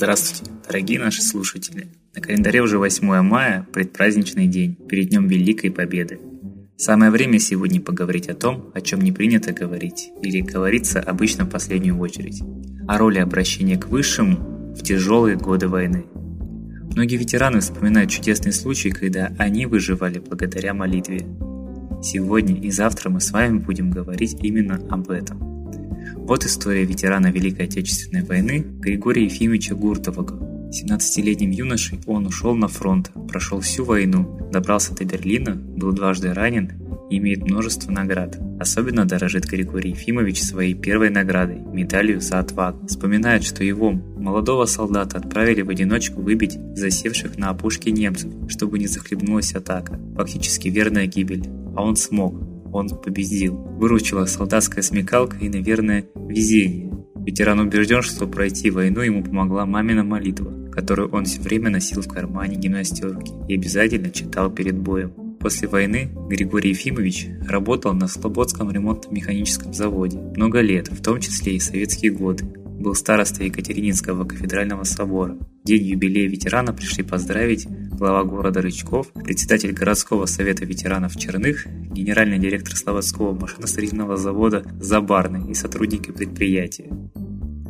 Здравствуйте, дорогие наши слушатели! На календаре уже 8 мая, предпраздничный день, перед Днем Великой Победы. Самое время сегодня поговорить о том, о чем не принято говорить, или говорится обычно в последнюю очередь, о роли обращения к высшему в тяжелые годы войны. Многие ветераны вспоминают чудесные случаи, когда они выживали благодаря молитве. Сегодня и завтра мы с вами будем говорить именно об этом. Вот история ветерана Великой Отечественной войны Григория Ефимовича Гуртового. 17-летним юношей он ушел на фронт, прошел всю войну, добрался до Берлина, был дважды ранен и имеет множество наград. Особенно дорожит Григорий Ефимович своей первой наградой – медалью за отвагу. Вспоминает, что его, молодого солдата, отправили в одиночку выбить засевших на опушке немцев, чтобы не захлебнулась атака. Фактически верная гибель. А он смог он победил. Выручила солдатская смекалка и, наверное, везение. Ветеран убежден, что пройти войну ему помогла мамина молитва, которую он все время носил в кармане гимнастерки и обязательно читал перед боем. После войны Григорий Ефимович работал на Слободском ремонтно-механическом заводе много лет, в том числе и советские годы. Был старостой Екатерининского кафедрального собора. День юбилея ветерана пришли поздравить глава города Рычков, председатель городского совета ветеранов Черных, генеральный директор Слободского машиностроительного завода Забарный и сотрудники предприятия.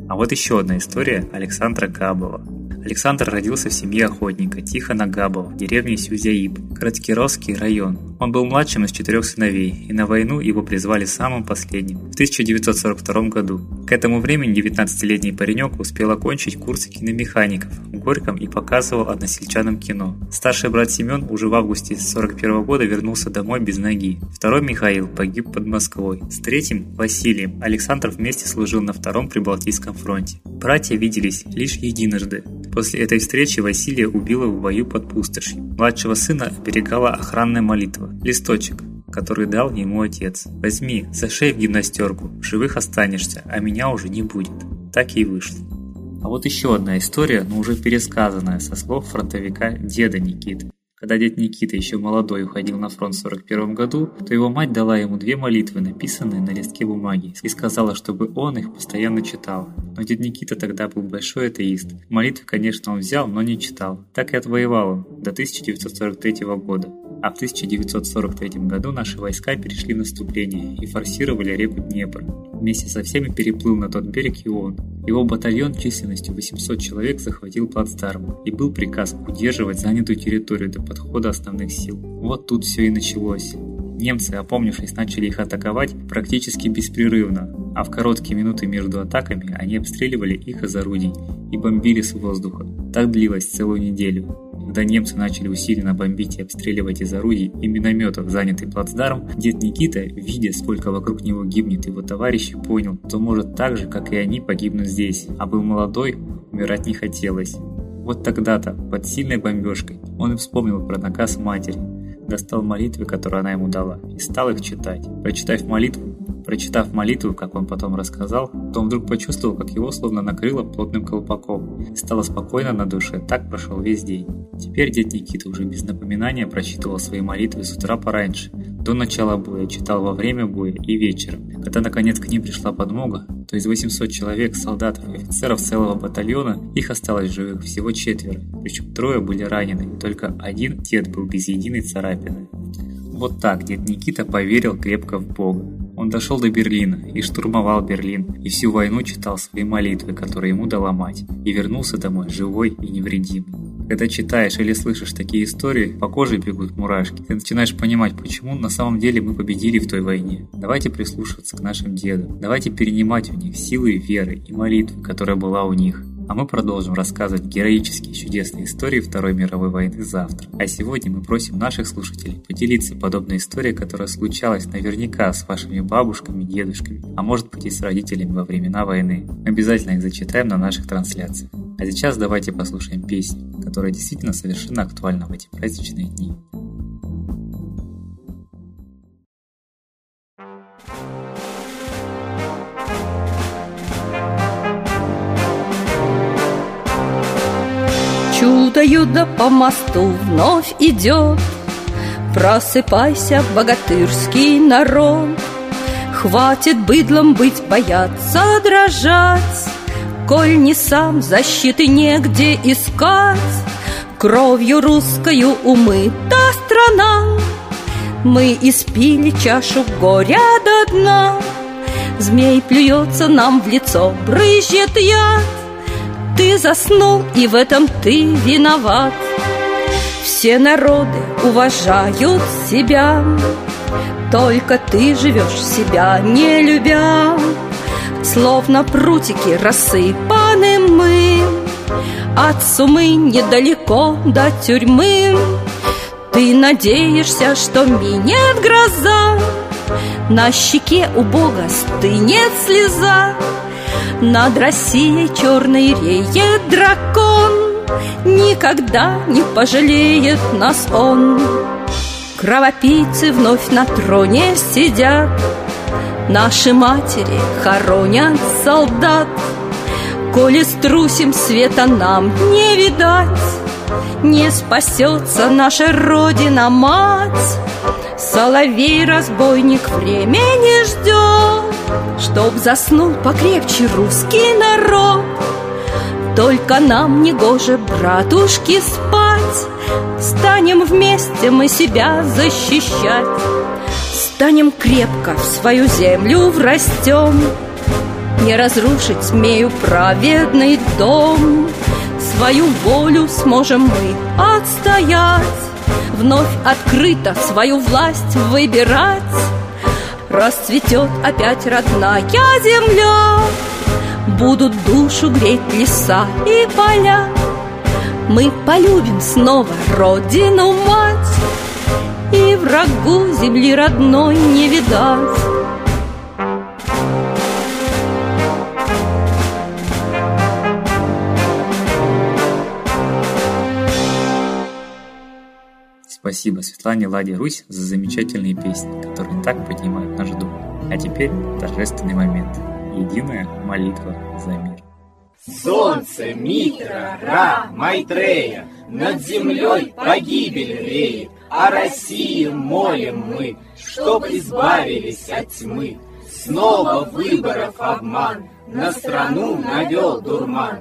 А вот еще одна история Александра Габова. Александр родился в семье охотника Тихона Габова в деревне Сюзяиб, Краткировский район. Он был младшим из четырех сыновей, и на войну его призвали самым последним в 1942 году. К этому времени 19-летний паренек успел окончить курсы киномехаников в Горьком и показывал односельчанам кино. Старший брат Семен уже в августе 1941 года вернулся домой без ноги. Второй Михаил погиб под Москвой. С третьим, Василием, Александр вместе служил на Втором Прибалтийском фронте. Братья виделись лишь единожды. После этой встречи Василия убила в бою под пустошью. Младшего сына оберегала охранная молитва – листочек, который дал ему отец. «Возьми, зашей в гимнастерку, в живых останешься, а меня уже не будет». Так и вышло. А вот еще одна история, но уже пересказанная со слов фронтовика деда Никиты. Когда дед Никита еще молодой уходил на фронт в 41 году, то его мать дала ему две молитвы, написанные на листке бумаги, и сказала, чтобы он их постоянно читал. Но дед Никита тогда был большой атеист. Молитвы, конечно, он взял, но не читал. Так и отвоевал он до 1943 года. А в 1943 году наши войска перешли наступление и форсировали реку Днепр. Вместе со всеми переплыл на тот берег и он. Его батальон численностью 800 человек захватил плацдарм, и был приказ удерживать занятую территорию до подхода основных сил. Вот тут все и началось. Немцы, опомнившись, начали их атаковать практически беспрерывно, а в короткие минуты между атаками они обстреливали их из орудий и бомбили с воздуха. Так длилось целую неделю. Когда немцы начали усиленно бомбить и обстреливать из орудий и минометов занятый плацдарм, дед Никита, видя, сколько вокруг него гибнет его товарищи, понял, что может так же, как и они, погибнуть здесь. А был молодой, умирать не хотелось. Вот тогда-то, под сильной бомбежкой, он вспомнил про наказ матери, достал молитвы, которые она ему дала, и стал их читать. Прочитав молитву, Прочитав молитву, как он потом рассказал, то он вдруг почувствовал, как его словно накрыло плотным колпаком. Стало спокойно на душе, так прошел весь день. Теперь дед Никита уже без напоминания прочитывал свои молитвы с утра пораньше. До начала боя читал во время боя и вечером. Когда наконец к ним пришла подмога, то из 800 человек, солдатов и офицеров целого батальона, их осталось живых всего четверо. Причем трое были ранены, только один дед был без единой царапины. Вот так дед Никита поверил крепко в Бога. Он дошел до Берлина и штурмовал Берлин, и всю войну читал свои молитвы, которые ему дала мать, и вернулся домой живой и невредимый. Когда читаешь или слышишь такие истории, по коже бегут мурашки. Ты начинаешь понимать, почему на самом деле мы победили в той войне. Давайте прислушиваться к нашим дедам. Давайте перенимать у них силы веры и молитвы, которая была у них. А мы продолжим рассказывать героические чудесные истории Второй мировой войны завтра. А сегодня мы просим наших слушателей поделиться подобной историей, которая случалась наверняка с вашими бабушками, дедушками, а может быть и с родителями во времена войны. Мы обязательно их зачитаем на наших трансляциях. А сейчас давайте послушаем песню, которая действительно совершенно актуальна в эти праздничные дни. Чудо-юдо по мосту вновь идет. Просыпайся, богатырский народ. Хватит быдлом быть, бояться, дрожать. Коль не сам защиты негде искать, Кровью русскою умыта страна. Мы испили чашу горя до дна, Змей плюется нам в лицо, брызжет яд. Ты заснул, и в этом ты виноват. Все народы уважают себя, Только ты живешь себя, не любя. Словно прутики рассыпаны мы От сумы недалеко до тюрьмы Ты надеешься, что минет гроза На щеке у Бога стынет слеза Над Россией черной реет дракон Никогда не пожалеет нас он. Кровопийцы вновь на троне сидят Наши матери хоронят солдат. Коли струсим, света нам не видать Не спасется наша Родина-мать. Соловей-разбойник времени ждет Чтоб заснул покрепче русский народ. Только нам не гоже, братушки, спать. Станем вместе мы себя защищать. Станем крепко в свою землю врастем. Не разрушить смею праведный дом. Свою волю сможем мы отстоять. Вновь открыто свою власть выбирать Расцветет опять родная земля. Будут душу греть леса и поля. Мы полюбим снова родину мать и врагу земли родной не видать. Спасибо Светлане Ладе Русь за замечательные песни, которые так поднимают наш дух. А теперь торжественный момент. Единая молитва за мир. Солнце, Митра, Ра, Майтрея, над землей погибель реет, о России молим мы, чтоб избавились от тьмы. Снова выборов обман, на страну навел дурман.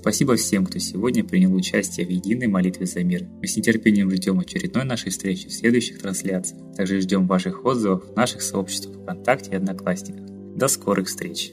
Спасибо всем, кто сегодня принял участие в единой молитве за мир. Мы с нетерпением ждем очередной нашей встречи в следующих трансляциях. Также ждем ваших отзывов в наших сообществах ВКонтакте и Одноклассниках. До скорых встреч!